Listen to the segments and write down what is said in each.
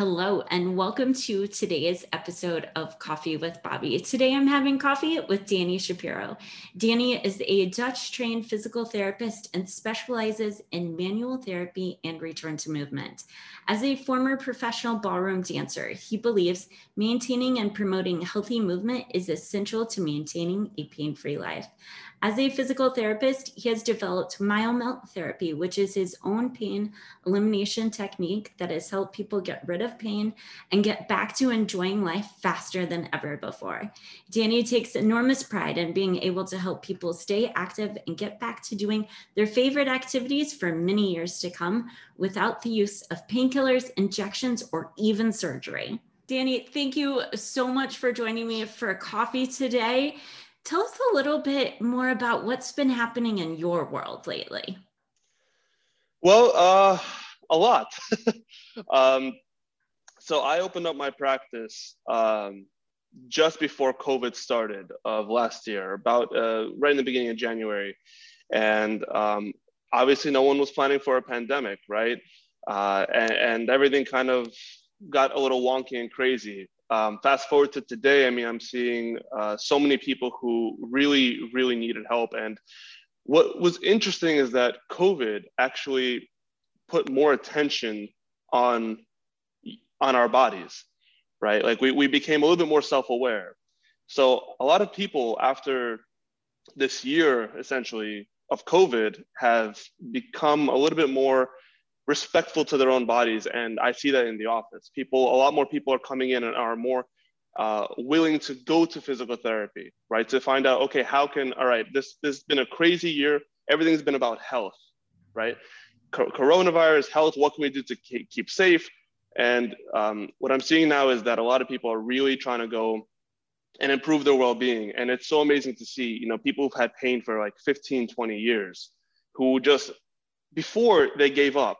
Hello, and welcome to today's episode of Coffee with Bobbi. Today I'm having coffee with Danny Shapiro. Danny is a Dutch trained physical therapist and specializes in manual therapy and return to movement. As a former professional ballroom dancer, he believes maintaining and promoting healthy movement is essential to maintaining a pain free life. As a physical therapist, he has developed MyoMelt therapy, which is his own pain elimination technique that has helped people get rid of pain and get back to enjoying life faster than ever before. Danny takes enormous pride in being able to help people stay active and get back to doing their favorite activities for many years to come without the use of painkillers, injections, or even surgery. Danny, thank you so much for joining me for coffee today. Tell us a little bit more about what's been happening in your world lately. Well, uh, a lot. um, so I opened up my practice um, just before COVID started of last year, about uh, right in the beginning of January, and um, obviously no one was planning for a pandemic, right? Uh, and, and, everything kind of got a little wonky and crazy. Um, fast forward to today, I mean, I'm seeing uh, so many people who really, really needed help. And what was interesting is that COVID actually put more attention on on our bodies, right? Like we, we became a little bit more self-aware. So a lot of people after this year, essentially, of COVID have become a little bit more respectful to their own bodies. And I see that in the office. People, a lot more people are coming in and are more uh, willing to go to physical therapy, right? To find out, okay, how can, all right, this, this has been a crazy year. Everything's been about health, right? Co- coronavirus, health, what can we do to keep, keep safe? And um, what I'm seeing now is that a lot of people are really trying to go and improve their well-being. And it's so amazing to see, you know, people who've had pain for like 15, 20 years who just before they gave up,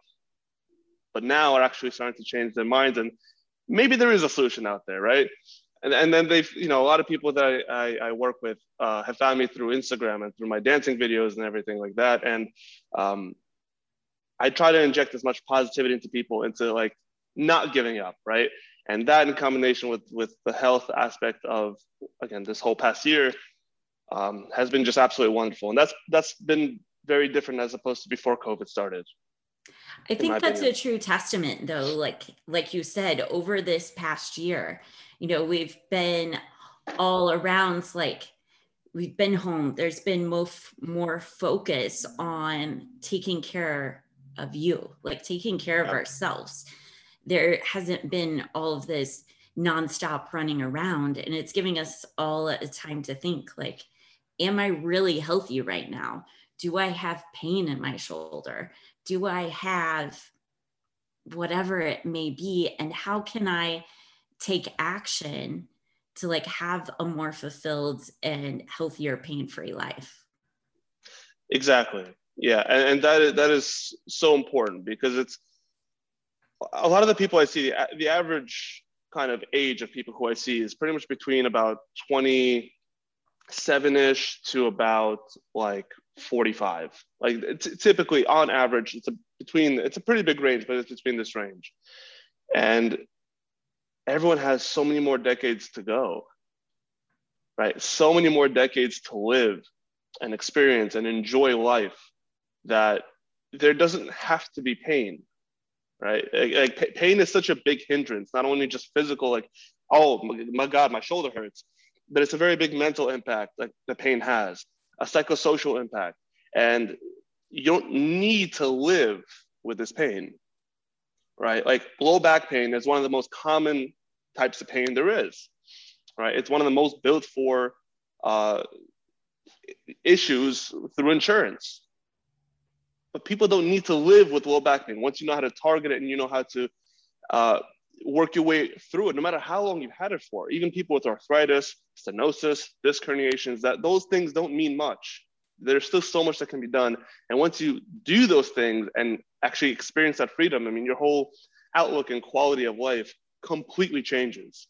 but now are actually starting to change their minds and maybe there is a solution out there right? And, and then they've you know a lot of people that i, I, I work with uh, have found me through instagram and through my dancing videos and everything like that. And um, i try to inject as much positivity into people into like not giving up right? And that in combination with with the health aspect of again this whole past year um, has been just absolutely wonderful. And that's that's been very different as opposed to before covid started I think that's opinion. a true testament though like like you said over this past year you know we've been all around like we've been home. There's been more more focus on taking care of you like taking care of ourselves. There hasn't been all of this nonstop running around and it's giving us all a time to think like am i really healthy right now? Do i have pain in my shoulder do I have whatever it may be? And how can I take action to like have a more fulfilled and healthier pain-free life? Exactly. Yeah. And, and that, is, that is so important because it's a lot of the people I see, the, the average kind of age of people who I see is pretty much between about 27 ish to about like 45. Like typically on average, it's a between it's a pretty big range, but it's between this range. And everyone has so many more decades to go. Right? So many more decades to live and experience and enjoy life that there doesn't have to be pain. Right? Like, pain is such a big hindrance, not only just physical, like, oh my, my God, my shoulder hurts, but it's a very big mental impact like the pain has a psychosocial impact. And you don't need to live with this pain, right? Like low back pain is one of the most common types of pain there is, right? It's one of the most built for uh, issues through insurance. But people don't need to live with low back pain. Once you know how to target it and you know how to uh, work your way through it, no matter how long you've had it for. Even people with arthritis, stenosis, disc herniations, that those things don't mean much. There's still so much that can be done. And once you do those things and actually experience that freedom, I mean, your whole outlook and quality of life completely changes.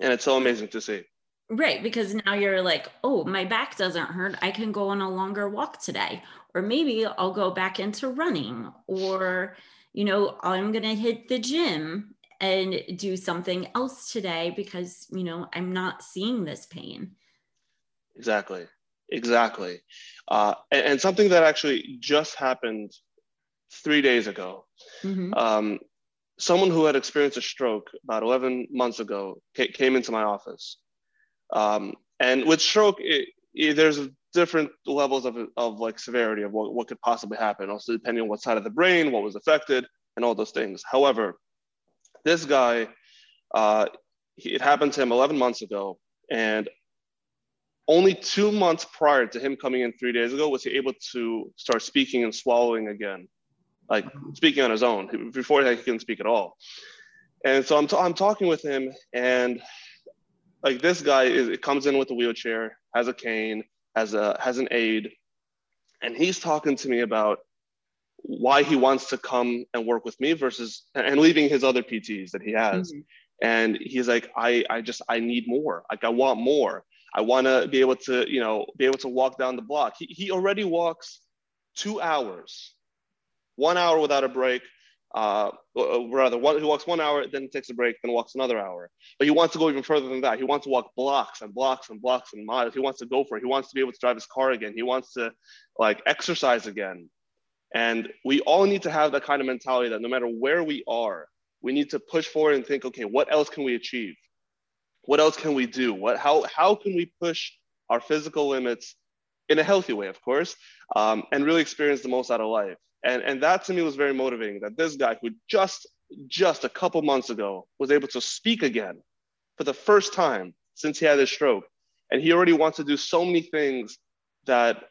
And it's so amazing to see. Right, because now you're like, oh, my back doesn't hurt. I can go on a longer walk today. Or maybe I'll go back into running. Or, you know, I'm going to hit the gym and do something else today because, you know, I'm not seeing this pain. Exactly. Exactly. Uh, and, and, something that actually just happened three days ago. Mm-hmm. Um, someone who had experienced a stroke about 11 months ago came into my office. Um, and with stroke, it, it, there's different levels of, of like severity of what, what could possibly happen, also depending on what side of the brain, what was affected, and all those things. However, this guy, uh, it happened to him 11 months ago, and only two months prior to him coming in three days ago was he able to start speaking and swallowing again, like speaking on his own. Before that, he couldn't speak at all. And so I'm, t- I'm talking with him, and like this guy is, it comes in with a wheelchair, has a cane, has a has an aid, and he's talking to me about why he wants to come and work with me versus and leaving his other PTs that he has. Mm-hmm. And he's like, I I just I need more. Like I want more. I want to be able to, you know, be able to walk down the block. He, he already walks two hours, one hour without a break. Uh, rather, one, he walks one hour, then takes a break, then walks another hour. But he wants to go even further than that. He wants to walk blocks and blocks and blocks and miles. He wants to go for it. He wants to be able to drive his car again. He wants to like exercise again. And we all need to have that kind of mentality that no matter where we are, we need to push forward and think, okay, what else can we achieve? What else can we do? What, how, how can we push our physical limits in a healthy way, of course, um, and really experience the most out of life? And, and that to me was very motivating that this guy who just, just a couple months ago was able to speak again for the first time since he had his stroke. And he already wants to do so many things that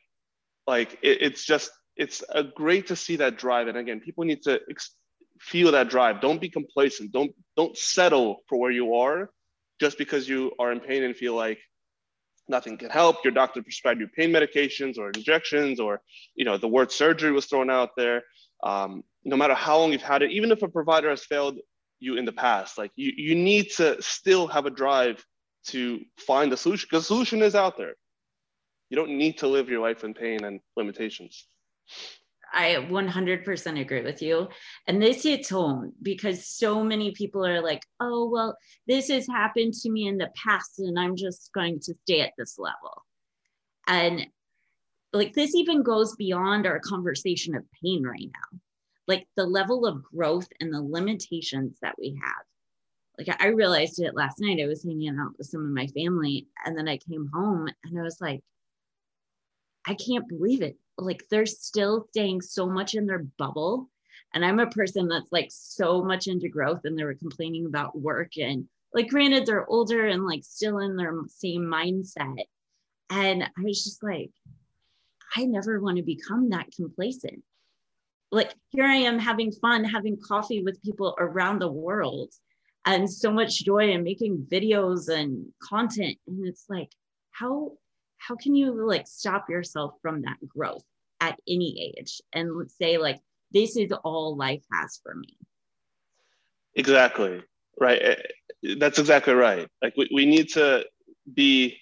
like it, it's just it's a great to see that drive. And again, people need to ex- feel that drive. Don't be complacent. Don't don't settle for where you are just because you are in pain and feel like nothing can help. Your doctor prescribed you pain medications or injections, or you know the word surgery was thrown out there. Um, no matter how long you've had it, even if a provider has failed you in the past, like you, you need to still have a drive to find the solution because the solution is out there. You don't need to live your life in pain and limitations. I 100% agree with you. And this hits home because so many people are like, oh, well, this has happened to me in the past and I'm just going to stay at this level. And like this even goes beyond our conversation of pain right now. Like the level of growth and the limitations that we have. Like I realized it last night. I was hanging out with some of my family and then I came home and I was like, I can't believe it like they're still staying so much in their bubble. And I'm a person that's like so much into growth and they were complaining about work and like granted they're older and like still in their same mindset. And I was just like, I never want to become that complacent. Like here I am having fun, having coffee with people around the world and so much joy and making videos and content. And it's like, how how can you like stop yourself from that growth at any age? And say like this is all life has for me. Exactly. Right. Eh, that's exactly right. Like we, we need to be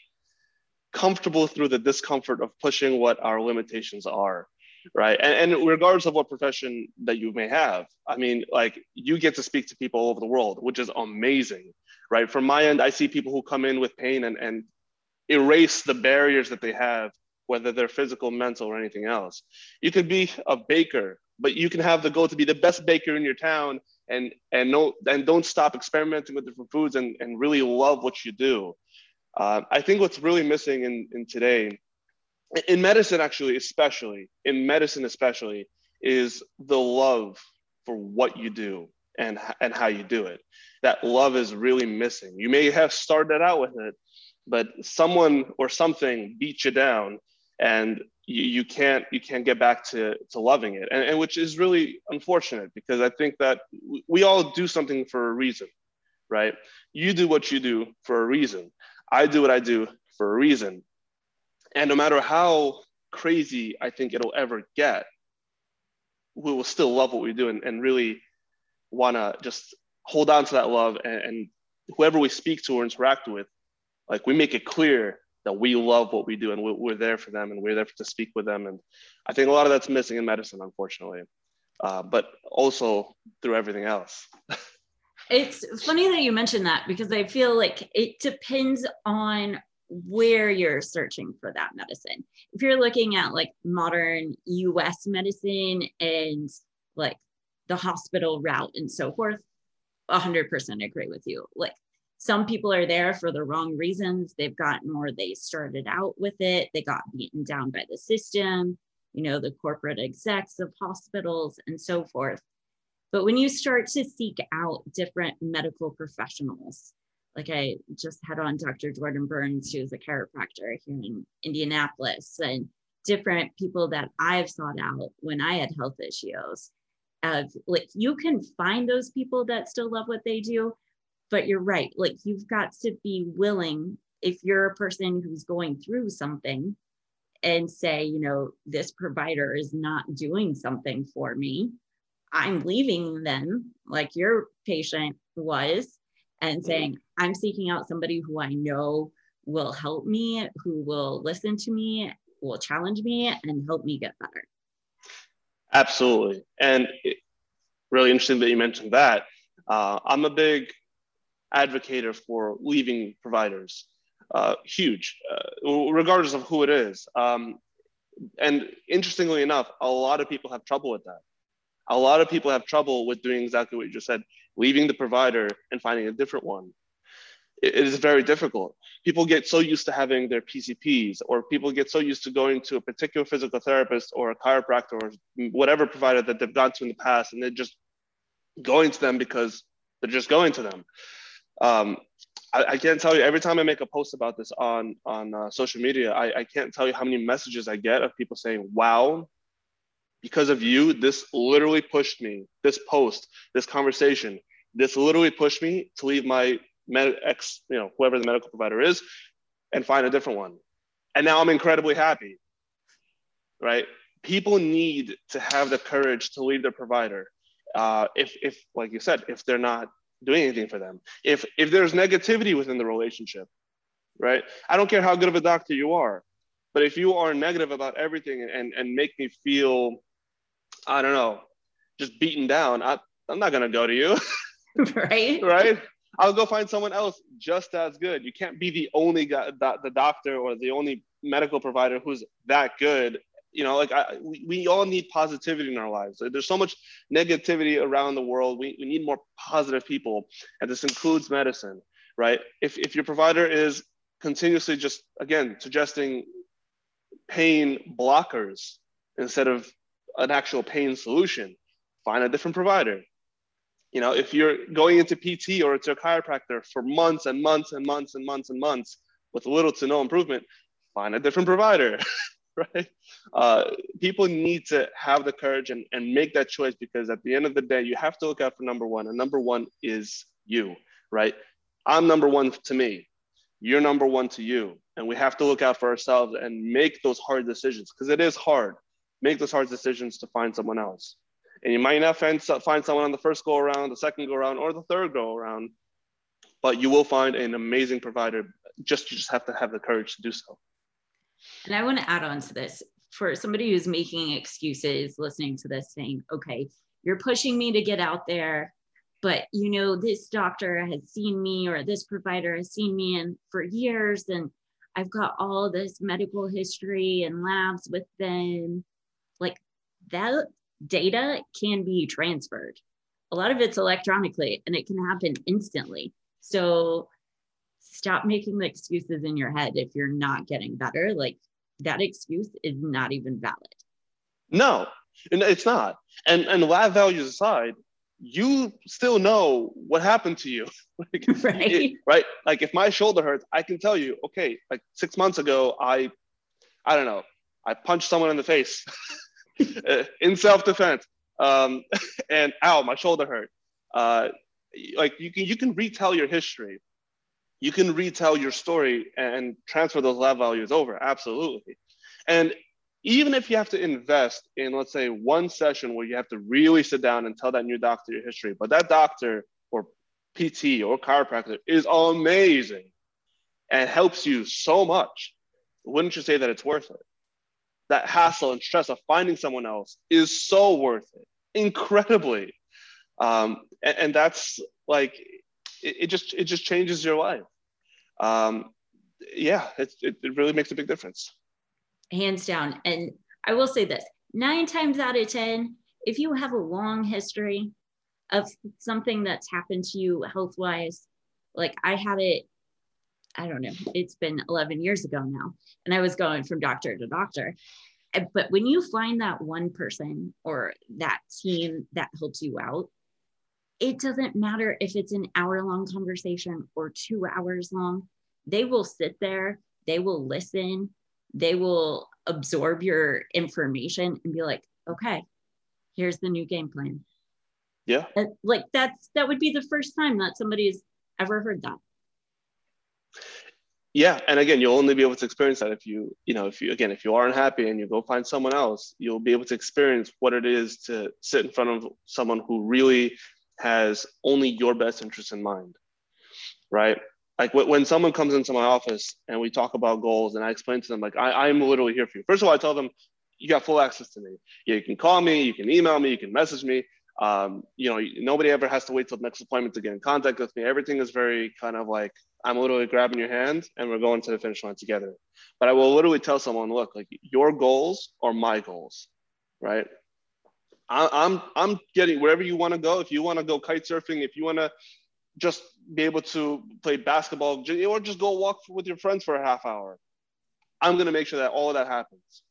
comfortable through the discomfort of pushing what our limitations are right? And, and regardless of what profession that you may have i mean like you get to speak to people all over the world which is amazing right? From my end i see people who come in with pain and, and erase the barriers that they have, whether they're physical, mental, or anything else. You could be a baker, but you can have the goal to be the best baker in your town and and no and don't stop experimenting with different foods and, and really love what you do. Uh, I think what's really missing in, in today, in medicine actually, especially, in medicine especially, is the love for what you do and, and how you do it. That love is really missing. You may have started out with it, but someone or something beats you down and you, you can't you can't get back to, to loving it. And, and which is really unfortunate because i think that we all do something for a reason right? You do what you do for a reason. I do what i do for a reason. And no matter how crazy i think it'll ever get we will still love what we do and, and really want to just hold on to that love and, and whoever we speak to or interact with like we make it clear that we love what we do and we're there for them and we're there to speak with them. And I think a lot of that's missing in medicine, unfortunately, uh, but also through everything else. It's funny that you mentioned that because I feel like it depends on where you're searching for that medicine. If you're looking at like modern US medicine and like the hospital route and so forth, 100% agree with you. Like some people are there for the wrong reasons. They've gotten or they started out with it, they got beaten down by the system, you know, the corporate execs of hospitals and so forth. But when you start to seek out different medical professionals, like I just had on Dr. Jordan Burns, who's a chiropractor here in Indianapolis, and different people that I've sought out when I had health issues. Of like you can find those people that still love what they do, but you're right. Like you've got to be willing if you're a person who's going through something and say, you know, this provider is not doing something for me. I'm leaving them like your patient was and saying, I'm seeking out somebody who I know will help me, who will listen to me, will challenge me, and help me get better. Absolutely. And really interesting that you mentioned that. Uh, I'm a big advocate for leaving providers. Uh, huge, uh, regardless of who it is. Um, and interestingly enough, a lot of people have trouble with that. A lot of people have trouble with doing exactly what you just said, leaving the provider and finding a different one. it is very difficult. People get so used to having their PCPs, or people get so used to going to a particular physical therapist or a chiropractor or whatever provider that they've gone to in the past, and they're just going to them because they're just going to them. Um, I, I, can't tell you every time I make a post about this on on uh, social media, I, I can't tell you how many messages I get of people saying, "Wow, because of you, this literally pushed me. This post, this conversation, this literally pushed me to leave my med- ex, you know, whoever the medical provider is, and find a different one. And now I'm incredibly happy. Right? People need to have the courage to leave their provider. Uh, if, if, like you said, if they're not doing anything for them, if if there's negativity within the relationship, right? I don't care how good of a doctor you are, but if you are negative about everything and and make me feel I don't know, just beaten down, I, I'm not gonna go to you. right. right. I'll go find someone else just as good. You can't be the only guy, the doctor or the only medical provider who's that good. You know, like I, we, we all need positivity in our lives. There's so much negativity around the world. We, we need more positive people. And this includes medicine, right? If, if your provider is continuously just, again, suggesting pain blockers instead of an actual pain solution, find a different provider. You know, if you're going into PT or to a chiropractor for months and months and months and months and months with little to no improvement, find a different provider, right? Uh, people need to have the courage and, and make that choice because at the end of the day, you have to look out for number one, and number one is you, right? I'm number one to me, you're number one to you, and we have to look out for ourselves and make those hard decisions because it is hard make those hard decisions to find someone else. And you might not find, find someone on the first go around, the second go around, or the third go around, but you will find an amazing provider. Just you just have to have the courage to do so. And I want to add on to this for somebody who's making excuses, listening to this, saying, okay, you're pushing me to get out there, but you know, this doctor has seen me or this provider has seen me and for years, and I've got all this medical history and labs with them like that data can be transferred. A lot of it's electronically and it can happen instantly. So stop making the excuses in your head if you're not getting better. Like that excuse is not even valid. No, it's not. And and lab values aside, you still know what happened to you. like, right. It, right. Like if my shoulder hurts, I can tell you, okay, like six months ago, I I don't know, I punched someone in the face. in self-defense. Um, and ow, my shoulder hurt. Uh, like you can you can retell your history, you can retell your story and transfer those lab values over. Absolutely. And even if you have to invest in, let's say, one session where you have to really sit down and tell that new doctor your history, but that doctor or PT or chiropractor is amazing and helps you so much, wouldn't you say that it's worth it? that hassle and stress of finding someone else is so worth it, incredibly. um, and, and, that's like it, it, just it just changes your life. Um, yeah it, it, it really makes a big difference. Hands down. And i will say this nine times out of ten if you have a long history of something that's happened to you health wise like i had it i don't know it's been 11 years ago now and i was going from doctor to doctor. But when you find that one person or that team that helps you out it doesn't matter if it's an hour long conversation or two hours long they will sit there they will listen they will absorb your information and be like okay here's the new game plan. Yeah. Uh, like that's that would be the first time that somebody's ever heard that. Yeah and again you'll only be able to experience that if you you know if you again if you are unhappy and you go find someone else you'll be able to experience what it is to sit in front of someone who really has only your best interest in mind right? Like when someone comes into my office and we talk about goals and i explain to them like I, i'm literally here for you. First of all i tell them you got full access to me. You can call me you can email me you can message me. Um, you know nobody ever has to wait till the next appointment to get in contact with me. Everything is very kind of like I'm literally grabbing your hand and we're going to the finish line together. But I will literally tell someone, look, like your goals are my goals, right? I'm I'm getting wherever you want to go. If you want to go kite surfing, if you want to just be able to play basketball or just go walk with your friends for a half hour, I'm going to make sure that all of that happens.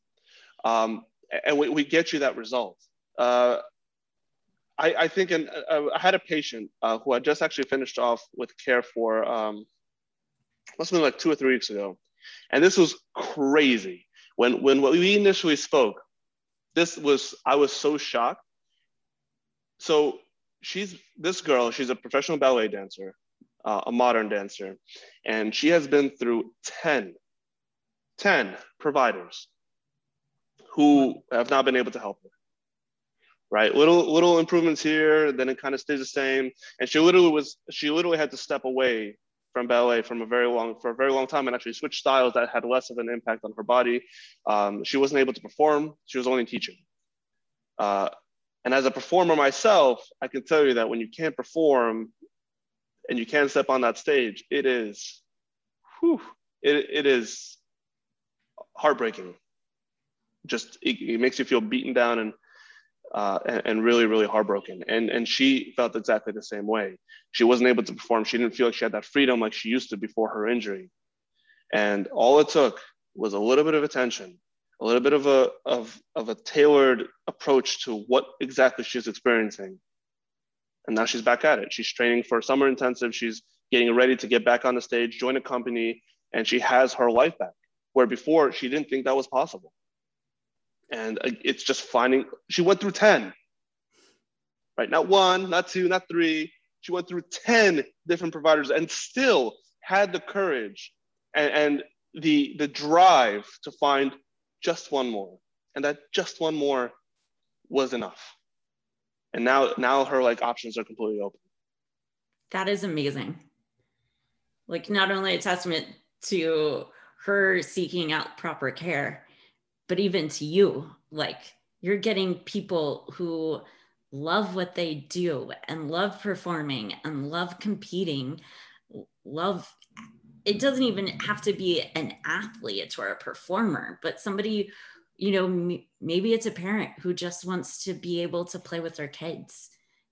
Um, and we, we get you that result. Uh, I, I think in, uh, I had a patient uh, who I just actually finished off with care for um, must have been like two or three weeks ago. And this was crazy. When, when we initially spoke, this was, I was so shocked. So she's, this girl, she's a professional ballet dancer, uh, a modern dancer, and she has been through 10, 10 providers who have not been able to help her right? Little little improvements here, then it kind of stays the same. And she literally was she literally had to step away from ballet from a very long for a very long time and actually switched styles that had less of an impact on her body. Um, she wasn't able to perform. She was only teaching. Uh, and as a performer myself, I can tell you that when you can't perform and you can't step on that stage, it is, whew, it, it is heartbreaking. Just it, it makes you feel beaten down and uh, and, and, really, really heartbroken. And, and she felt exactly the same way. She wasn't able to perform. She didn't feel like she had that freedom like she used to before her injury. And all it took was a little bit of attention, a little bit of a, of, of a tailored approach to what exactly she's experiencing. And now she's back at it. She's training for a summer intensive. She's getting ready to get back on the stage, join a company, and she has her life back. Where before she didn't think that was possible and uh, it's just finding she went through 10 right? Not one not two not three. She went through 10 different providers and still had the courage and, and the the drive to find just one more. And that just one more was enough. And now now her like options are completely open. That is amazing. Like not only a testament to her seeking out proper care but even to you like you're getting people who love what they do and love performing and love competing love it doesn't even have to be an athlete or a performer but somebody you know maybe it's a parent who just wants to be able to play with their kids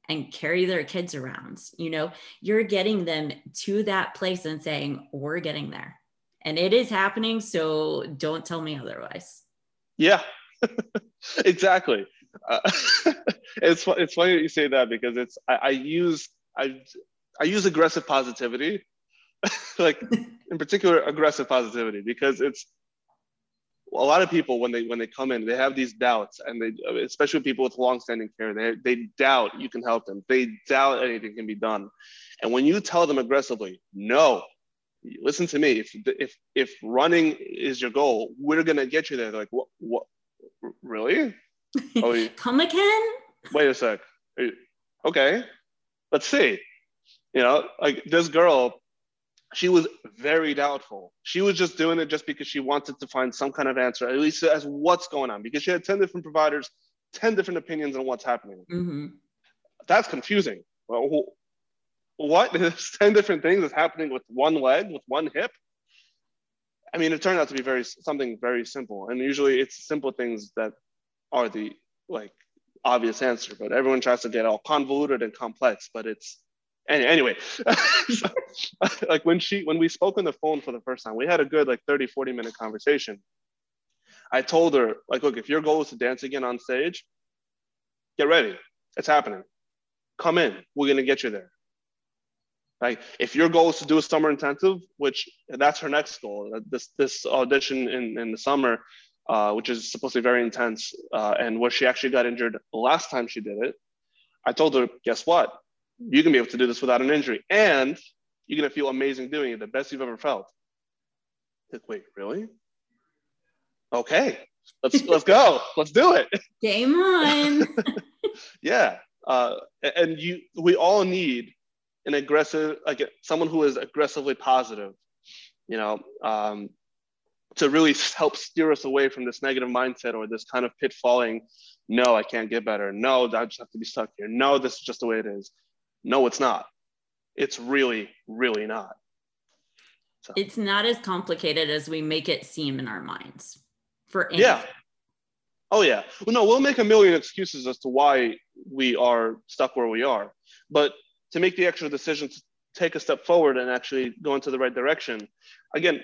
and carry their kids around you know? You're getting them to that place and saying we're getting there. And it is happening so don't tell me otherwise yeah, exactly. Uh, it's it's funny that you say that because it's I, I use I I use aggressive positivity, like in particular aggressive positivity because it's a lot of people when they when they come in they have these doubts and they especially people with long-standing care they they doubt you can help them. They doubt anything can be done. And when you tell them aggressively no listen to me. If if if running is your goal, we're gonna get you there. They're like, what? What? Really? Oh, you, come again? Wait a sec. Okay, let's see. You know, like this girl, she was very doubtful. She was just doing it just because she wanted to find some kind of answer, at least as what's going on, because she had ten different providers, ten different opinions on what's happening. Mm-hmm. that's confusing. Well, what? There's 10 different things that's happening with one leg, with one hip. I mean, it turned out to be very something very simple. And usually it's simple things that are the like obvious answer, but everyone tries to get all convoluted and complex, but it's anyway, so, like when she when we spoke on the phone for the first time, we had a good like 30, 40 minute conversation. I told her, like, look, if your goal is to dance again on stage, get ready. It's happening. Come in. We're gonna get you there. Like if your goal is to do a summer intensive, which that's her next goal, this this audition in, in the summer, uh, which is supposed to be very intense, uh, and where she actually got injured the last time she did it, I told her, guess what? You're gonna be able to do this without an injury, and you're gonna feel amazing doing it, the best you've ever felt. Like, wait, really? Okay, let's let's go, let's do it. Game on. yeah, uh, and you, we all need an aggressive, like someone who is aggressively positive, you know, um, to really help steer us away from this negative mindset or this kind of pitfalling. No, I can't get better. No, I just have to be stuck here. No, this is just the way it is. No, it's not. It's really, really not. So. It's not as complicated as we make it seem in our minds. For anything. yeah, oh yeah. Well, no, we'll make a million excuses as to why we are stuck where we are, but to make the actual decision to take a step forward and actually go into the right direction, again,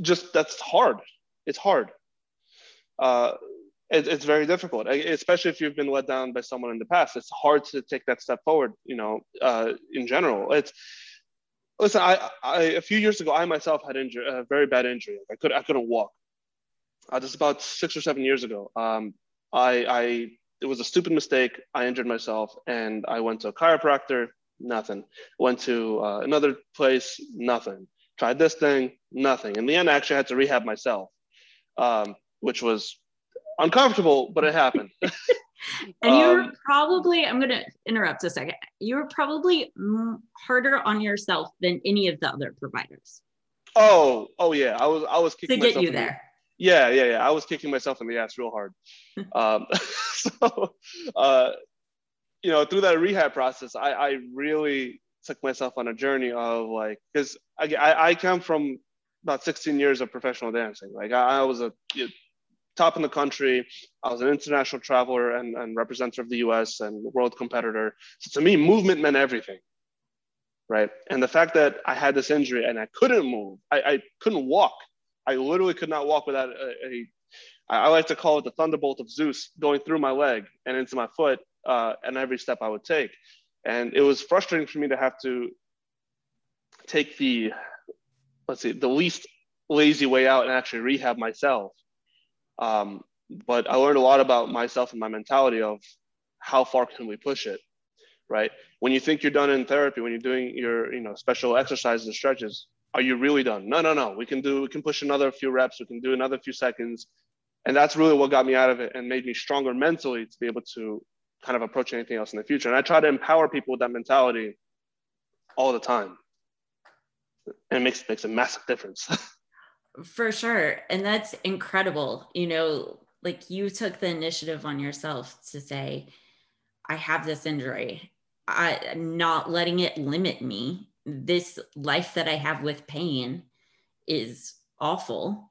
just that's hard. It's hard. Uh, it, it's very difficult, especially if you've been let down by someone in the past. It's hard to take that step forward. You know, uh, in general, it's listen. I, I a few years ago, I myself had injury, a very bad injury. I could I couldn't walk. Uh, this is about six or seven years ago. Um, I, I it was a stupid mistake. I injured myself, and I went to a chiropractor. Nothing. Went to uh, another place. Nothing tried this thing, nothing. In the end, I actually had to rehab myself, um, which was uncomfortable, but it happened. and you were um, probably, I'm going to interrupt a second. You were probably harder on yourself than any of the other providers. Oh, oh yeah. I was, I was kicking to get you there. Yeah, yeah, yeah. I was kicking myself in the ass real hard. um, so, uh, you know, through that rehab process, I, I really took myself on a journey of like because I, I come from about 16 years of professional dancing like i, I was a you know, top in the country i was an international traveler and, and representative of the us and world competitor so to me movement meant everything right and the fact that i had this injury and i couldn't move i, I couldn't walk i literally could not walk without a, a I like to call it the thunderbolt of zeus going through my leg and into my foot uh, and every step i would take and it was frustrating for me to have to take the, let's see, the least lazy way out and actually rehab myself. Um, but I learned a lot about myself and my mentality of how far can we push it, right? When you think you're done in therapy, when you're doing your, you know, special exercises and stretches, are you really done? No, no, no. We can do, we can push another few reps. We can do another few seconds. And that's really what got me out of it and made me stronger mentally to be able to kind of approach anything else in the future. And I try to empower people with that mentality all the time. And it makes makes a massive difference. For sure. And that's incredible. You know, like you took the initiative on yourself to say, I have this injury. I, am not letting it limit me. This life that I have with pain is awful.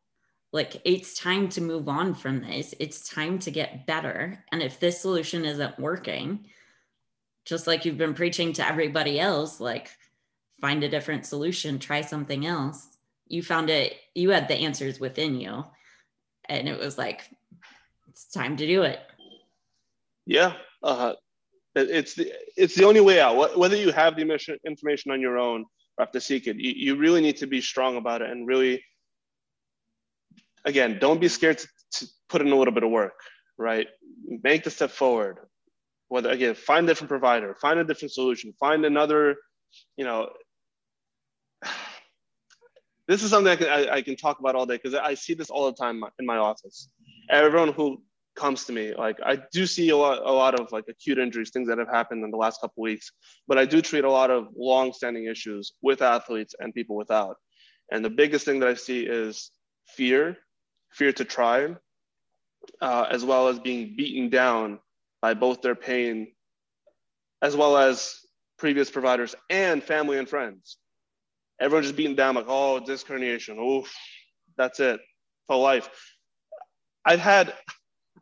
Like it's time to move on from this. It's time to get better. And if this solution isn't working just like you've been preaching to everybody else like find a different solution try something else you found it you had the answers within you. And it was like it's time to do it. Yeah uh, it's the it's the only way out whether you have the information on your own or have to seek it you, you really need to be strong about it and really again, don't be scared to, to put in a little bit of work, right? Make the step forward. Whether again, find a different provider, find a different solution, find another, you know. This is something I can, I, I can talk about all day because I see this all the time in my office. Everyone who comes to me, like I do see a lot, a lot of like acute injuries, things that have happened in the last couple weeks, but I do treat a lot of long-standing issues with athletes and people without. And the biggest thing that I see is fear fear to try, uh, as well as being beaten down by both their pain as well as previous providers and family and friends. Everyone just beaten down like, oh, disc herniation. Oof, that's it for life. I've had,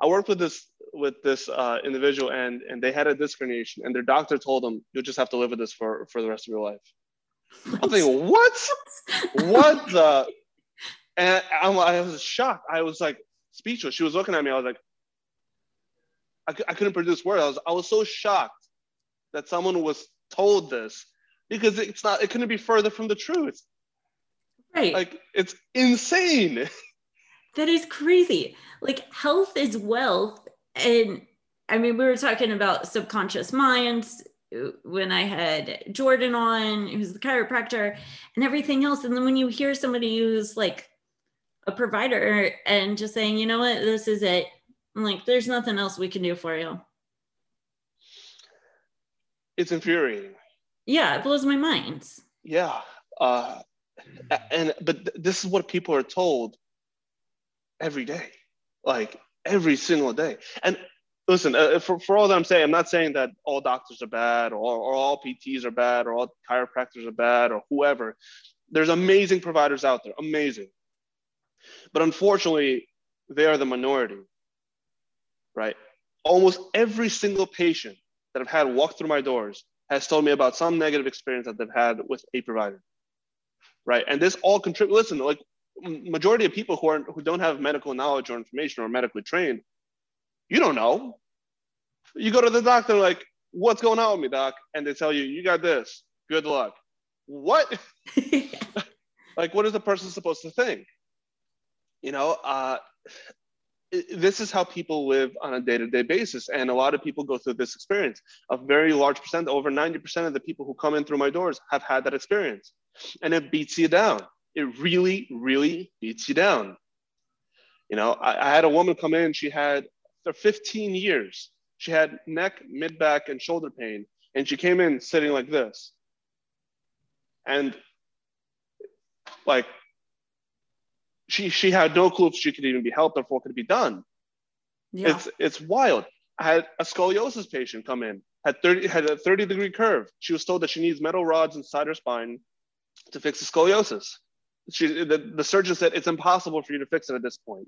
I worked with this with this uh, individual and and they had a disc herniation and their doctor told them you'll just have to live with this for for the rest of your life. What? I'm thinking, what? what the? And I'm, I was shocked. I was like speechless. She was looking at me. I was like, I, I couldn't produce words. I was I was so shocked that someone was told this because it's not. It couldn't be further from the truth. Right. Like it's insane. That is crazy. Like health is wealth. And I mean, we were talking about subconscious minds when I had Jordan on, who's the chiropractor, and everything else. And then when you hear somebody who's like a provider and just saying, you know what, this is it. I'm like, there's nothing else we can do for you. It's infuriating. Yeah, it blows my mind. Yeah. Uh, and but th- this is what people are told every day, like every single day. And listen, uh, for, for all that I'm saying, I'm not saying that all doctors are bad or, or all PTs are bad or all chiropractors are bad or whoever. There's amazing providers out there, amazing. But unfortunately, they are the minority, right? Almost every single patient that I've had walk through my doors has told me about some negative experience that they've had with a provider, right? And this all contributes. Listen, like majority of people who are who don't have medical knowledge or information or medically trained, you don't know. You go to the doctor like, "What's going on with me, doc?" And they tell you, "You got this. Good luck." What? like, what is the person supposed to think? You know, uh, this is how people live on a day-to-day basis and a lot of people go through this experience a very large percent over 90% of the people who come in through my doors have had that experience and it beats you down it really really beats you down you know i, I had a woman come in she had for 15 years she had neck mid back and shoulder pain and she came in sitting like this and like she she had no clue if she could even be helped or what could be done. Yeah. It's it's wild. I had a scoliosis patient come in, had 30 had a 30 degree curve. She was told that she needs metal rods inside her spine to fix the scoliosis. She, the, the surgeon said it's impossible for you to fix it at this point.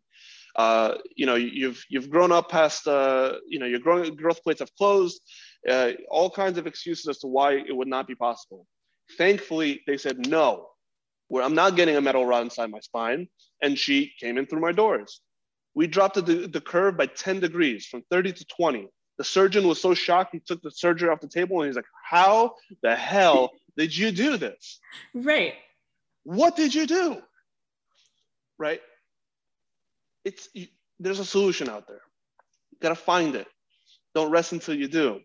Uh, you know, you've you've grown up past, uh, you know, your growing, growth plates have closed. Uh, all kinds of excuses as to why it would not be possible. Thankfully, they said no where I'm not getting a metal rod inside my spine. And she came in through my doors. We dropped the, the curve by 10 degrees from 30 to 20. The surgeon was so shocked, he took the surgery off the table and he's like, How the hell did you do this? Right. What did you do? Right. It's there's a solution out there. You gotta find it. Don't rest until you do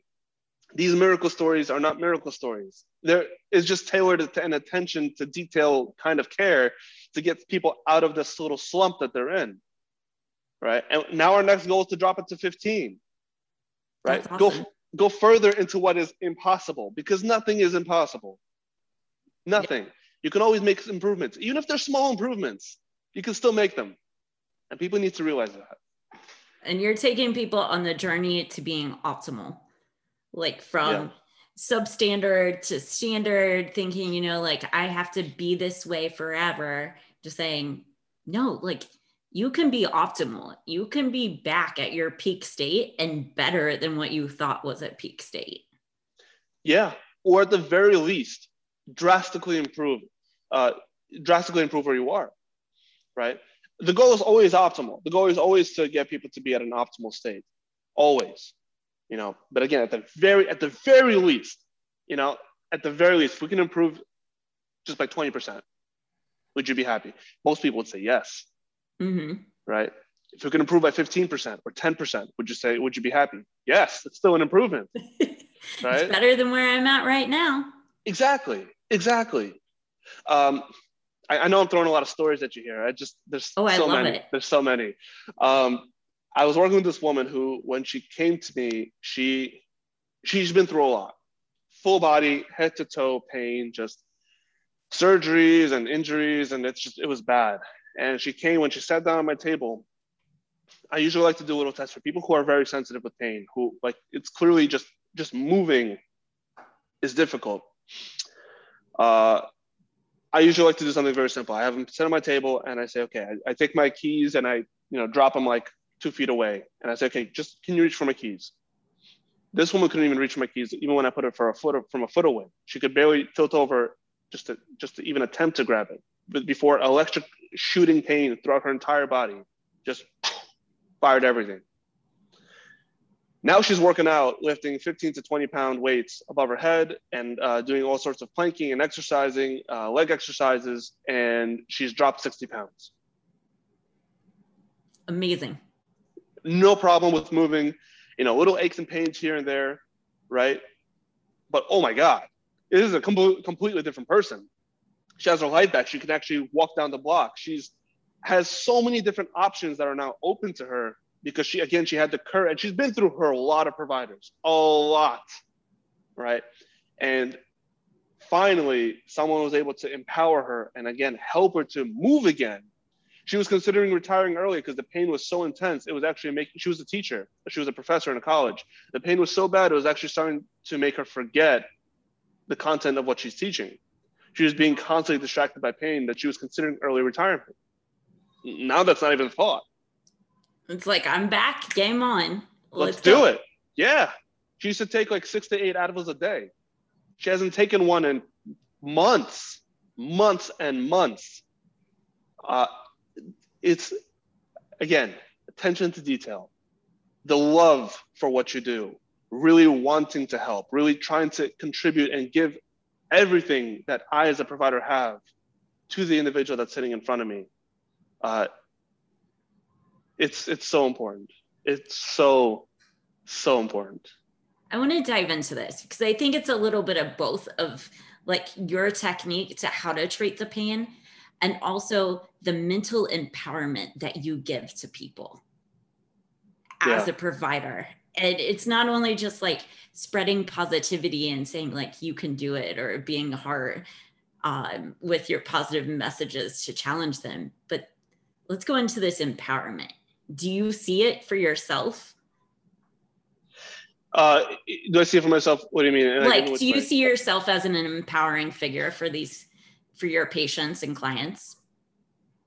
these miracle stories are not miracle stories. There is just tailored to an attention to detail kind of care to get people out of this little slump that they're in. Right. And now our next goal is to drop it to 15. Right. Awesome. Go go further into what is impossible because nothing is impossible. Nothing. Yeah. You can always make improvements. Even if they're small improvements, you can still make them. And people need to realize that. And you're taking people on the journey to being optimal like from yeah. substandard to standard, thinking, you know, like I have to be this way forever. Just saying, no, like you can be optimal. You can be back at your peak state and better than what you thought was at peak state. Yeah. Or at the very least, drastically improve, uh, drastically improve where you are. Right. The goal is always optimal. The goal is always to get people to be at an optimal state. Always you know but again at the very at the very least you know at the very least if we can improve just by 20% would you be happy most people would say yes mm-hmm. right if we can improve by 15% or 10% would you say would you be happy yes it's still an improvement right it's better than where i'm at right now exactly exactly um, I, I, know i'm throwing a lot of stories at you here i just there's oh, so many it. there's so many um, I was working with this woman who, when she came to me, she she's been through a lot, full body, head to toe pain, just surgeries and injuries, and it's just it was bad. And she came when she sat down at my table. I usually like to do a little test for people who are very sensitive with pain, who like it's clearly just just moving is difficult. Uh, I usually like to do something very simple. I have them sit on my table and I say, okay, I, I take my keys and I, you know, drop them like two feet away. And I say, okay, just can you reach for my keys? This woman couldn't even reach for my keys, even when I put it for a foot from a foot away. She could barely tilt over just to just to even attempt to grab it. But before electric shooting pain throughout her entire body, just fired everything. Now she's working out, lifting 15 to 20 pound weights above her head and uh, doing all sorts of planking and exercising, uh, leg exercises, and she's dropped 60 pounds. Amazing. No problem with moving, you know, little aches and pains here and there, right? But oh my God, this is a com- completely different person. She has her life back. She can actually walk down the block. She's has so many different options that are now open to her because she again she had the courage she's been through her a lot of providers a lot right? And finally someone was able to empower her and again help her to move again. She was considering retiring early because the pain was so intense. It was actually making she was a teacher. She was a professor in a college. The pain was so bad it was actually starting to make her forget the content of what she's teaching. She was being constantly distracted by pain that she was considering early retirement. Now that's not even a thought it's like I'm back, game on. Let's, Let's do it. Yeah. She used to take like six to eight edibles a day. She hasn't taken one in months, months and months. Uh, it's again attention to detail, the love for what you do, really wanting to help, really trying to contribute and give everything that I as a provider have to the individual that's sitting in front of me. Uh, it's it's so important. It's so so important. I want to dive into this because I think it's a little bit of both of like your technique to how to treat the pain and also the mental empowerment that you give to people as yeah. a provider. And it's not only just like spreading positivity and saying like you can do it or being hard um, with your positive messages to challenge them, but let's go into this empowerment do you see it for yourself? Uh, do I see it for myself? What do you mean? like, do you see yourself as an empowering figure for these, for your patients and clients?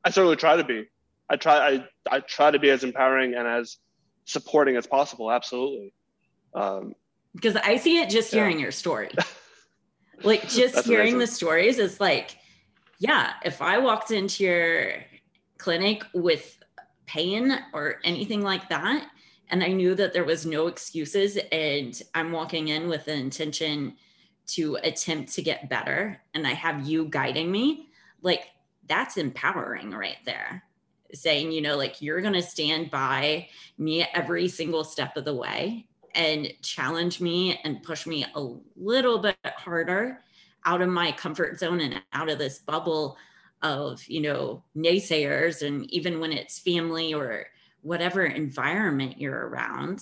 I certainly try to be. I try. I I try to be as empowering and as supporting as possible. Absolutely. Um, because I see it just hearing your story. like just hearing amazing. the stories is like, yeah. If I walked into your clinic with pain or anything like that. And I knew that there was no excuses. And I'm walking in with the intention to attempt to get better. And I have you guiding me. Like, that's empowering right there. Saying, you know, like you're going to stand by me every single step of the way and challenge me and push me a little bit harder out of my comfort zone and out of this bubble of you know naysayers and even when it's family or whatever environment you're around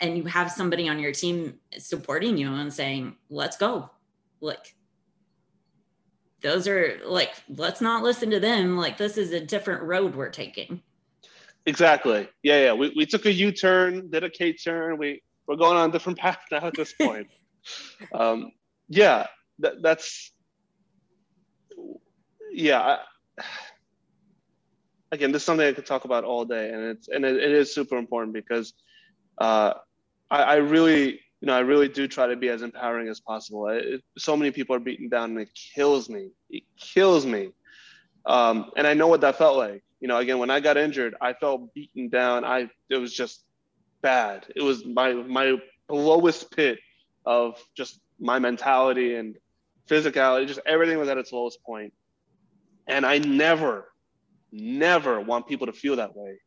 and you have somebody on your team supporting you and saying let's go. Like those are like let's not listen to them. Like this is a different road we're taking. Exactly. Yeah yeah. We, we took a u-turn did a k-turn. We we're going on a different path now at this point. Um, yeah that, that's yeah I, again this is something i could talk about all day and it's and it, it is super important because uh, I, I, really you know i really do try to be as empowering as possible. It, so many people are beaten down and it kills me. It kills me. Um, and i know what that felt like. You know again when i got injured i felt beaten down. I it was just bad. It was my my lowest pit of just my mentality and physicality just everything was at its lowest point and I never, never want people to feel that way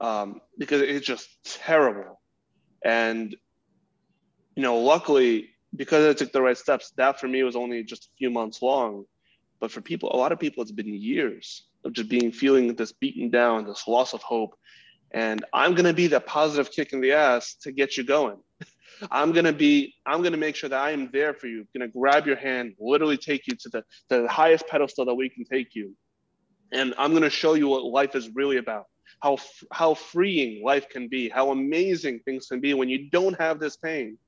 um, because it's just terrible. And, you know, luckily, because I took the right steps, that for me was only just a few months long. But for people, a lot of people, it's been years of just being feeling this beaten down, this loss of hope. And I'm going to be the positive kick in the ass to get you going. I'm gonna be, I'm gonna make sure that I am there for you. gonna grab your hand, literally take you to the, to the highest pedestal that we can take you. And I'm gonna show you what life is really about. How how freeing life can be, how amazing things can be when you don't have this pain.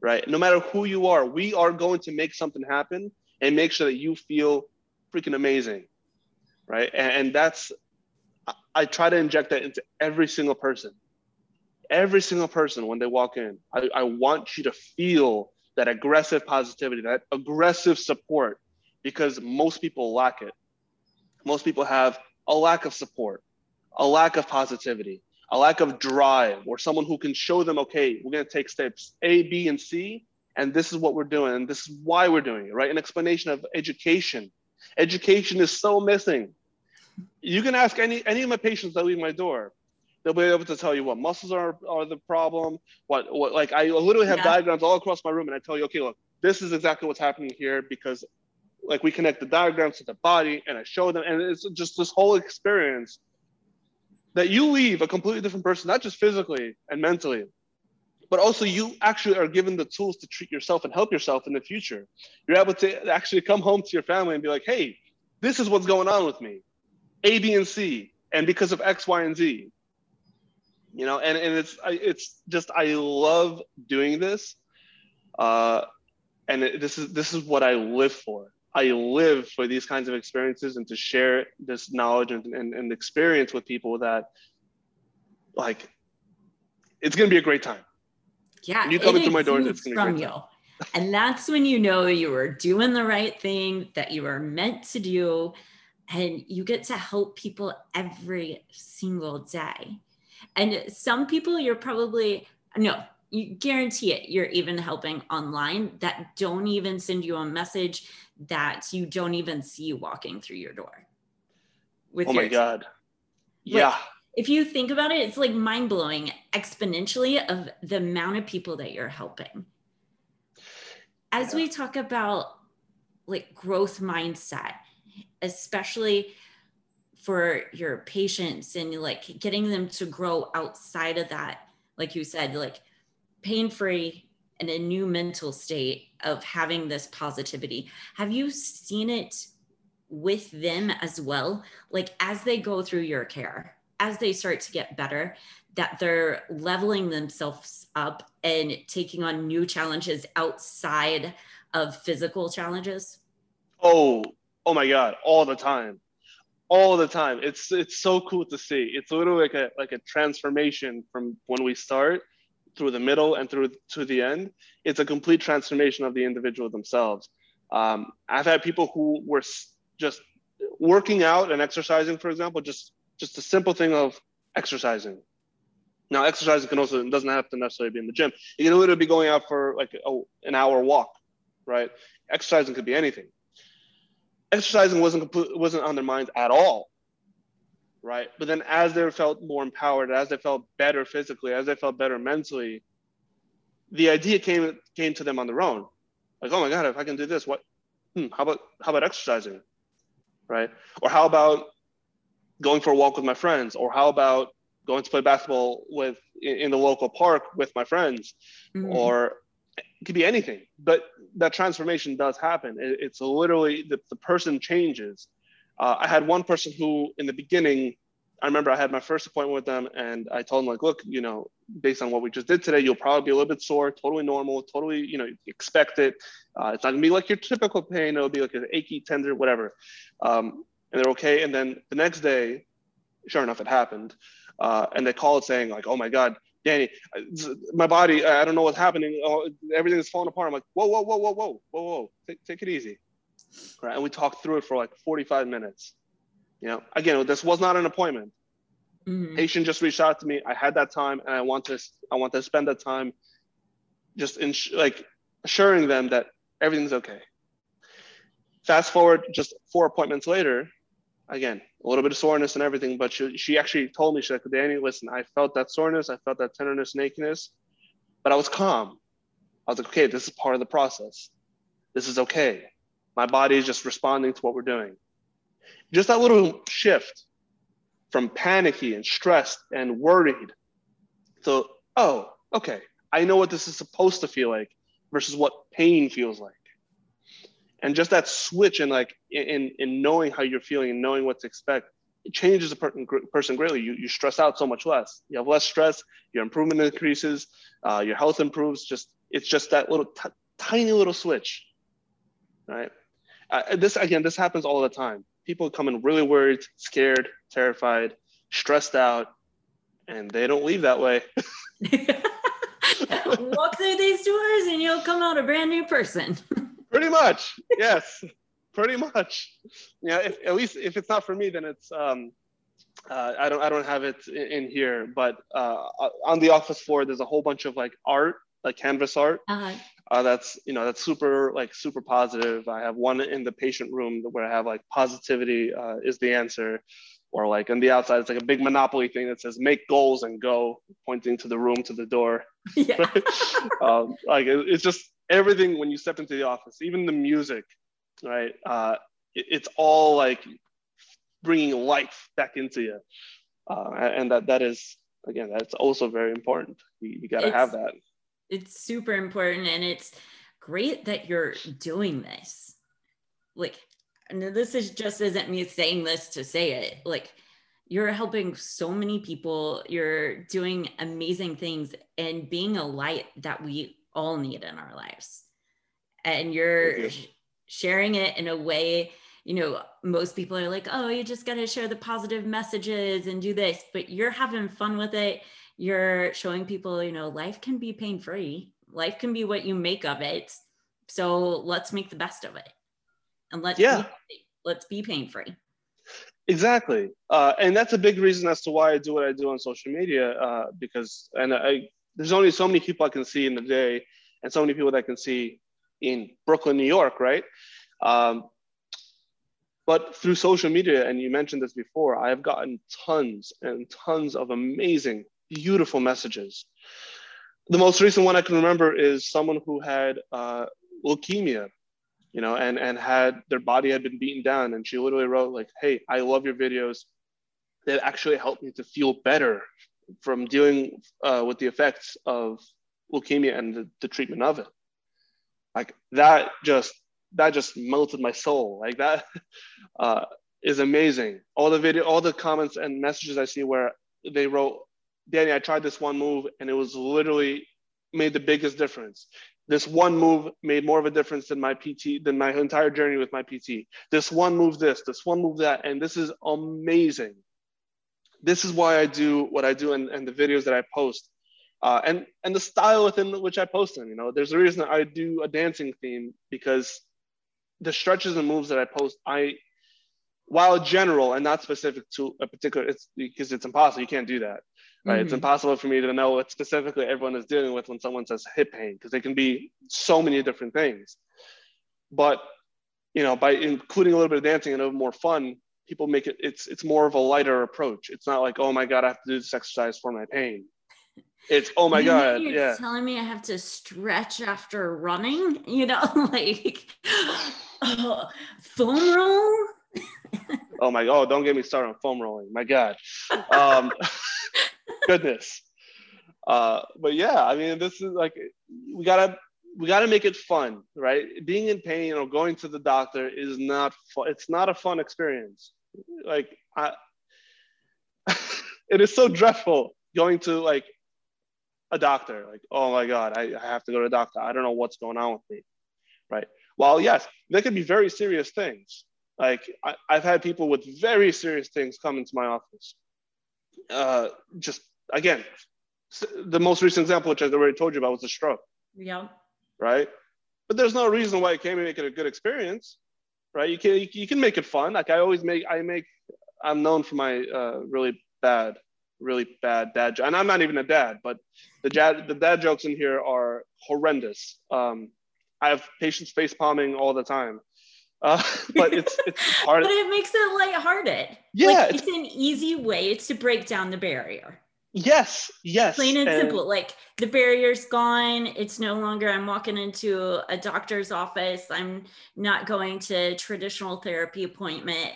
right? No matter who you are, we are going to make something happen and make sure that you feel freaking amazing, right? And, and that's, I try to inject that into every single person. Every single person when they walk in, I, I want you to feel that aggressive positivity, that aggressive support, because most people lack it. Most people have a lack of support, a lack of positivity, a lack of drive, or someone who can show them, okay, we're going to take steps A, B, and C, and this is what we're doing, and this is why we're doing it, right? An explanation of education. Education is so missing. You can ask any any of my patients that leave my door. They'll be able to tell you what muscles are, are the problem. What what like I literally have yeah. diagrams all across my room, and I tell you, okay, look, this is exactly what's happening here because like we connect the diagrams to the body, and I show them, and it's just this whole experience that you leave a completely different person, not just physically and mentally, but also you actually are given the tools to treat yourself and help yourself in the future. You're able to actually come home to your family and be like, hey, this is what's going on with me, A, B, and C, and because of X, Y, and Z. You know, and, and it's it's just I love doing this, uh, and it, this is this is what I live for. I live for these kinds of experiences and to share this knowledge and, and, and experience with people that like it's gonna be a great time. Yeah. When you come into my door, it's gonna from be you. and that's when you know you are doing the right thing that you are meant to do. And you get to help people every single day. And some people you're probably no, you guarantee it you're even helping online that don't even send you a message that you don't even see walking through your door with oh my god. Yeah. like, if you think about it it's like mind-blowing exponentially of the amount of people that you're helping. As yeah. we talk about like growth mindset especially for your patients and like getting them to grow outside of that like you said like pain free and a new mental state of having this positivity. Have you seen it with them as well? Like as they go through your care, as they start to get better, that they're leveling themselves up and taking on new challenges outside of physical challenges? Oh, oh my God, all the time. All the time. It's it's so cool to see. It's literally like a like a transformation from when we start through the middle and through to the end, it's a complete transformation of the individual themselves. Um, I've had people who were just working out and exercising, for example, just just a simple thing of exercising. Now, exercising can also doesn't have to necessarily be in the gym. You can literally be going out for like a, an hour walk, right? Exercising could be anything. Exercising wasn't wasn't on their minds at all right? But then as they felt more empowered, as they felt better physically, as they felt better mentally, the idea came came to them on their own. Like, oh my God, if I can do this, what? Hmm, how about how about exercising, right? Or how about going for a walk with my friends? Or how about going to play basketball with in the local park with my friends? Mm-hmm. Or it could be anything. But that transformation does happen. it's literally the, the person changes uh, I had one person who, in the beginning, I remember I had my first appointment with them, and I told them like, look, you know, based on what we just did today, you'll probably be a little bit sore, totally normal, totally, you know, expect it. Uh, it's not gonna be like your typical pain; it'll be like an achy, tender, whatever. Um, and they're okay. And then the next day, sure enough, it happened, uh, and they called saying like, oh my god. Danny, my body, I don't know what's happening. Oh, everything's falling apart. I'm like, whoa, whoa, whoa, whoa, whoa, whoa, whoa. Take, take it easy right? And we talked through it for like 45 minutes. You know, again, this was not an appointment. Mm-hmm. Patient just reached out to me. I had that time, and I want to I want to spend that time just in like assuring them that everything's okay. Fast forward just four appointments later, again, a little bit of soreness and everything, but she, she actually told me, she's like, Danny, listen, I felt that soreness, I felt that tenderness and achiness, but I was calm. I was like, okay, this is part of the process. This is okay. My body is just responding to what we're doing. Just that little shift from panicky and stressed and worried to, oh, okay, I know what this is supposed to feel like versus what pain feels like. And just that switch and like in, in knowing how you're feeling and knowing what to expect, it changes a person, greatly. You, you stress out so much less. You have less stress, your improvement increases, uh, your health improves, just It's just that little t- tiny little switch, right? Uh, this again, this happens all the time. People come in really worried, scared, terrified, stressed out, and they don't leave that way. Walk through these doors and you'll come out a brand new person. pretty much, yes, pretty much. Yeah, if, at least if it's not for me, then it's um, uh, I don't I don't have it in, in here, but uh, on the office floor, there's a whole bunch of like art, like canvas art. Uh-huh. Uh, that's you know that's super like super positive. I have one in the patient room where I have like positivity uh, is the answer, or like on the outside it's like a big monopoly thing that says make goals and go, pointing to the room to the door. Yeah. um, like it, it's just everything when you step into the office, even the music, right? Uh, it, it's all like bringing life back into you, uh, and that that is again that's also very important. You, you got to have that. It's super important, and it's great that you're doing this. Like, and this is just isn't me saying this to say it. Like, you're helping so many people. You're doing amazing things, and being a light that we all need in our lives. And you're you. sharing it in a way you know, most people are like, oh, you just got to share the positive messages and do this, but you're having fun with it. You're showing people, you know, life can be pain free, life can be what you make of it. So let's make the best of it and let's, yeah. be, let's be pain free. Exactly. Uh, and that's a big reason as to why I do what I do on social media, uh, because, and I, there's only so many people I can see in the day and so many people that I can see in Brooklyn, New York, right? Um, but through social media, and you mentioned this before, I have gotten tons and tons of amazing, beautiful messages. The most recent one I can remember is someone who had uh, leukemia, you know, and, and had their body had been beaten down. And she literally wrote, like, hey, I love your videos. That actually helped me to feel better from dealing uh, with the effects of leukemia and the, the treatment of it. Like that just that just melted my soul. Like that uh, is amazing. All the video, all the comments and messages I see where they wrote, Danny, I tried this one move and it was literally made the biggest difference. This one move made more of a difference than my PT, than my entire journey with my PT. This one move this, this one move that, and this is amazing. This is why I do what I do and, and the videos that I post. Uh, and and the style within which I post them. You know, there's a reason I do a dancing theme because the stretches and moves that I post, I while general and not specific to a particular, it's because it's impossible. You can't do that, right? Mm-hmm. It's impossible for me to know what specifically everyone is dealing with when someone says hip pain because they can be so many different things. But you know, by including a little bit of dancing and a little more fun, people make it. It's it's more of a lighter approach. It's not like, oh my god, I have to do this exercise for my pain. It's oh my you god, you're yeah. Telling me I have to stretch after running, you know, like oh, foam roll. oh my god! Oh, don't get me started on foam rolling. My god, um, goodness. Uh, but yeah, I mean, this is like we gotta we gotta make it fun, right? Being in pain or going to the doctor is not fun. It's not a fun experience. Like I, it is so dreadful going to like a doctor. Like, oh my god, I, I have to go to a doctor. I don't know what's going on with me, right? While yes, there can be very serious things. Like I, have had people with very serious things come into my office. Uh, just again, the most recent example, which I've already told you about, was a stroke. Yeah. Right. But there's no reason why you can't make it a good experience, right? You can you can make it fun. Like I always make I make I'm known for my uh, really bad, really bad dad joke, and I'm not even a dad, but the dad the dad jokes in here are horrendous. Um, I have patients face palming all the time. Uh, but it's it's hard. but it makes it lighthearted. Yeah, like, it's, it's an easy way to break down the barrier. Yes, yes. Plain and, and, simple. Like the barrier's gone. It's no longer I'm walking into a doctor's office. I'm not going to traditional therapy appointment.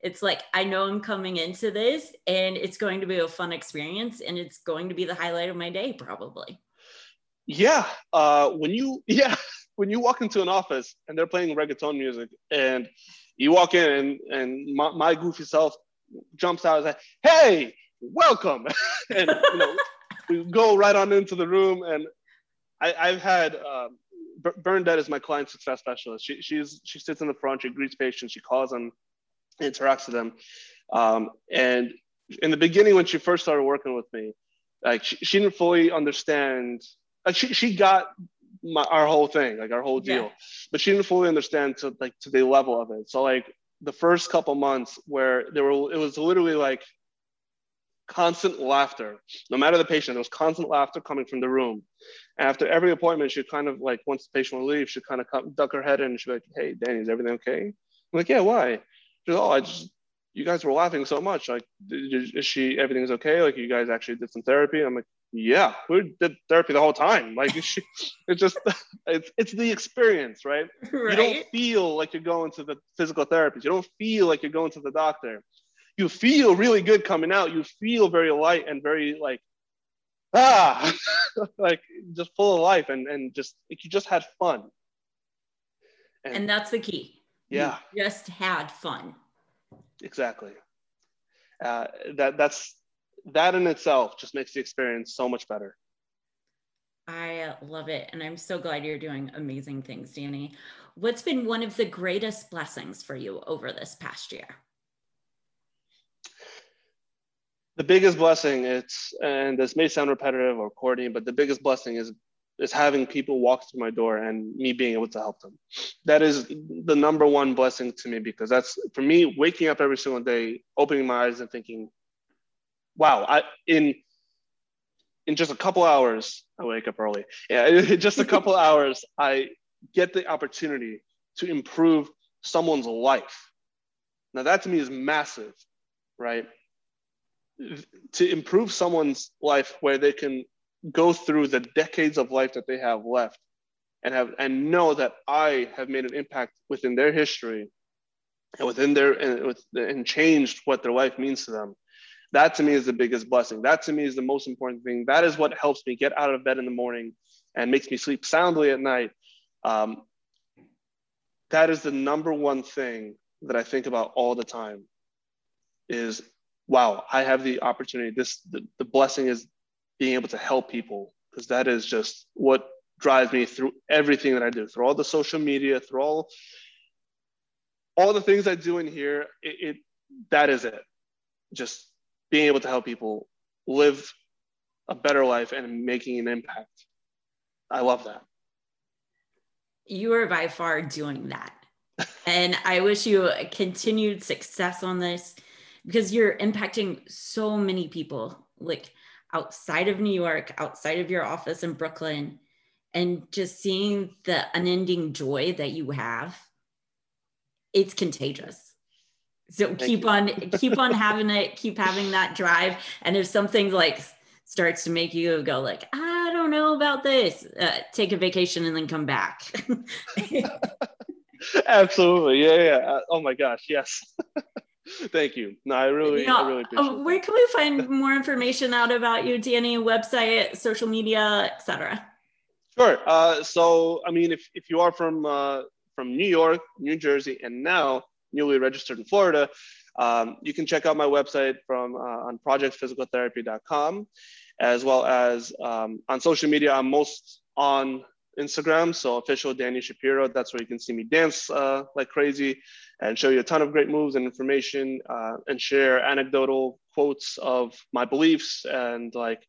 It's like I know I'm coming into this and it's going to be a fun experience and it's going to be the highlight of my day probably. Yeah. Uh when you yeah, when you walk into an office and they're playing reggaeton music and you walk in and, and my, my goofy self jumps out and like, hey, welcome. and you know, we go right on into the room and I, I've had um, Bernadette is my client success specialist. She, she's she sits in the front. She greets patients. She calls them, interacts with them. Um, and in the beginning, when she first started working with me, like she, she didn't fully understand. Like she she got my, our whole thing, like our whole deal, yeah. but she didn't fully understand to like to the level of it. So like the first couple months where there were, it was literally like constant laughter. No matter the patient, there was constant laughter coming from the room. After every appointment, she'd kind of like, once the patient would leave, she'd kind of come, duck her head in and she'd be like, hey, Danny, is everything okay? I'm like, yeah, why? She's oh, I just, you guys were laughing so much. Like, is she, everything's okay? Like, you guys actually did some therapy? I'm like, yeah, we did therapy the whole time. Like, she, it's just, it's, it's the experience, right? right? You don't feel like you're going to the physical therapist. You don't feel like you're going to the doctor you feel really good coming out. You feel very light and very like ah like just full of life and and just like you just had fun. And, and that's the key. Yeah. You just had fun. Exactly. Uh, that that's that in itself just makes the experience so much better. I love it. And I'm so glad you're doing amazing things, Danny. What's been one of the greatest blessings for you over this past year? The biggest blessing it's and this may sound repetitive or corny but the biggest blessing is is having people walk through my door and me being able to help them. That is the number one blessing to me because that's for me waking up every single day opening my eyes and thinking wow i in in just a couple hours i wake up early. Yeah in just a couple hours i get the opportunity to improve someone's life. Now that to me is massive right to improve someone's life where they can go through the decades of life that they have left and have and know that I have made an impact within their history and within their and, with, and changed what their life means to them. That to me is the biggest blessing. That to me is the most important thing. That is what helps me get out of bed in the morning and makes me sleep soundly at night. Um, that is the number one thing that I think about all the time is wow, I have the opportunity. This the, the blessing is being able to help people because that is just what drives me through everything that I do, through all the social media, through all all the things I do in here. It, it that is it. Just being able to help people live a better life and making an impact. I love that. You are by far doing that. and I wish you continued success on this because you're impacting so many people like outside of New York, outside of your office in Brooklyn, and just seeing the unending joy that you have, it's contagious. So Thank keep you. on keep on having it, keep having that drive. And if something like starts to make you go like, I don't know about this, uh, take a vacation and then come back. Absolutely. Yeah, yeah. Oh my gosh, yes. Thank you. No, I really, I really appreciate uh, Where can we find more information out about you, Danny? Website, social media, etc. Sure. Uh, so, I mean, if, if you are from uh, from New York, New Jersey, and now newly registered in Florida, um, you can check out my website from uh, on projectphysicaltherapy.com, as well as um, on social media. I'm most on Instagram, so official Danny Shapiro. That's where you can see me dance uh, like crazy and show you a ton of great moves and information uh, and share anecdotal quotes of my beliefs and like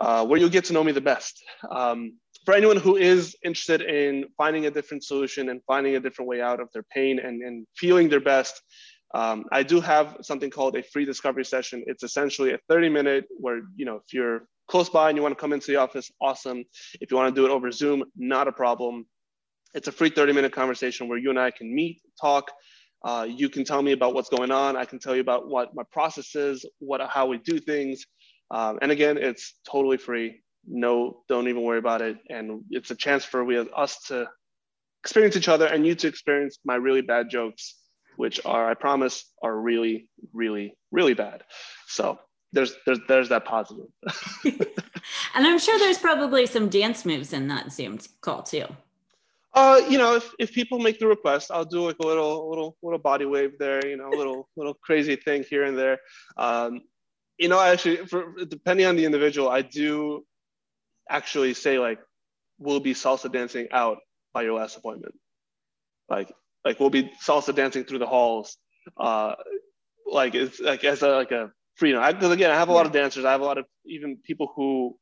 uh, where you'll get to know me the best. Um, for anyone who is interested in finding a different solution and finding a different way out of their pain and, and feeling their best, um, I do have something called a free discovery session. It's essentially a 30 minute where, you know, if you're close by and you want to come into the office, awesome. If you want to do it over Zoom, not a problem. It's a free 30 minute conversation where you and I can meet, talk. Uh, you can tell me about what's going on. I can tell you about what my process is, what how we do things. Um, and again, it's totally free. No, don't even worry about it. And it's a chance for we us to experience each other and you to experience my really bad jokes, which are, I promise, are really, really, really bad. So there's there's there's that positive. and I'm sure there's probably some dance moves in that Zoom call too. Uh, you know, if, if people make the request, I'll do like a little little little body wave there, you know, a little little crazy thing here and there. Um, you know, I actually, for, depending on the individual, I do actually say like we'll be salsa dancing out by your last appointment. Like, like we'll be salsa dancing through the halls. Uh, like it's like as a like a freedom. Because again, I have a lot of dancers. I have a lot of even people who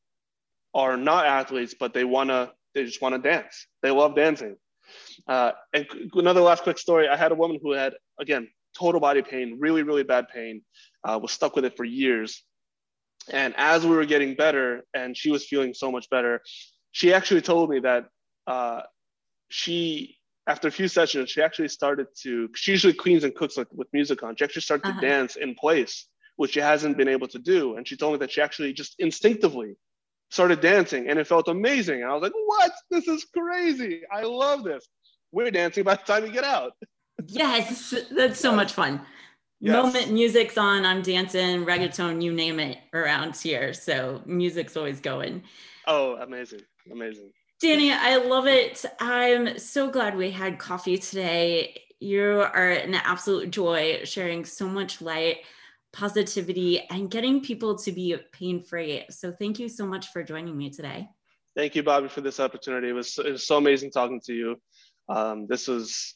are not athletes, but they wanna they just want to dance. They love dancing. Uh, and another last quick story. I had a woman who had again total body pain, really really bad pain, uh, was stuck with it for years. And as we were getting better, and she was feeling so much better, she actually told me that uh, she after a few sessions, she actually started to, she usually cleans and cooks like with music on. She actually started uh-huh. to dance in place, which she hasn't been able to do. And she told me that she actually just instinctively started dancing and it felt amazing. And I was like, what? This is crazy. I love this. We're dancing by the time we get out. Yes, that's so much fun. Yes. Moment music's on, I'm dancing, reggaeton, you name it around here. So music's always going. Oh, amazing. Amazing. Danny, I love it. I'm so glad we had coffee today. You are an absolute joy, sharing so much light, positivity, and getting people to be pain free. So, thank you so much for joining me today. Thank you, Bobbi, for this opportunity. It was, it was so amazing talking to you. Um, this was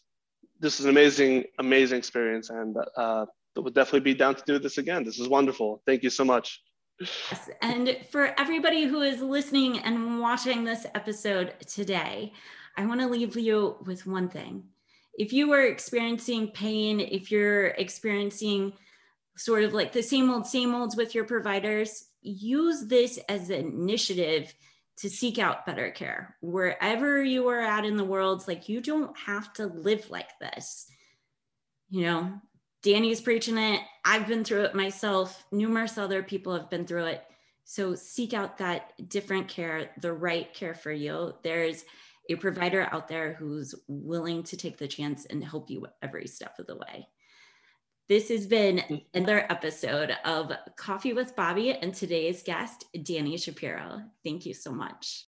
this is an amazing, amazing experience, and uh, would definitely be down to do this again. This is wonderful. Thank you so much. Yes. And for everybody who is listening and watching this episode today, I want to leave you with one thing. If you are experiencing pain, if you're experiencing sort of like the same old, same olds with your providers, use this as an initiative to seek out better care. Wherever you are at in the world, like you don't have to live like this. You know, Danny's preaching it. I've been through it myself. Numerous other people have been through it. So seek out that different care, the right care for you. There's a provider out there who's willing to take the chance and help you every step of the way. This has been mm-hmm. another episode of Coffee with Bobbi and today's guest, Danny Shapiro. Thank you so much.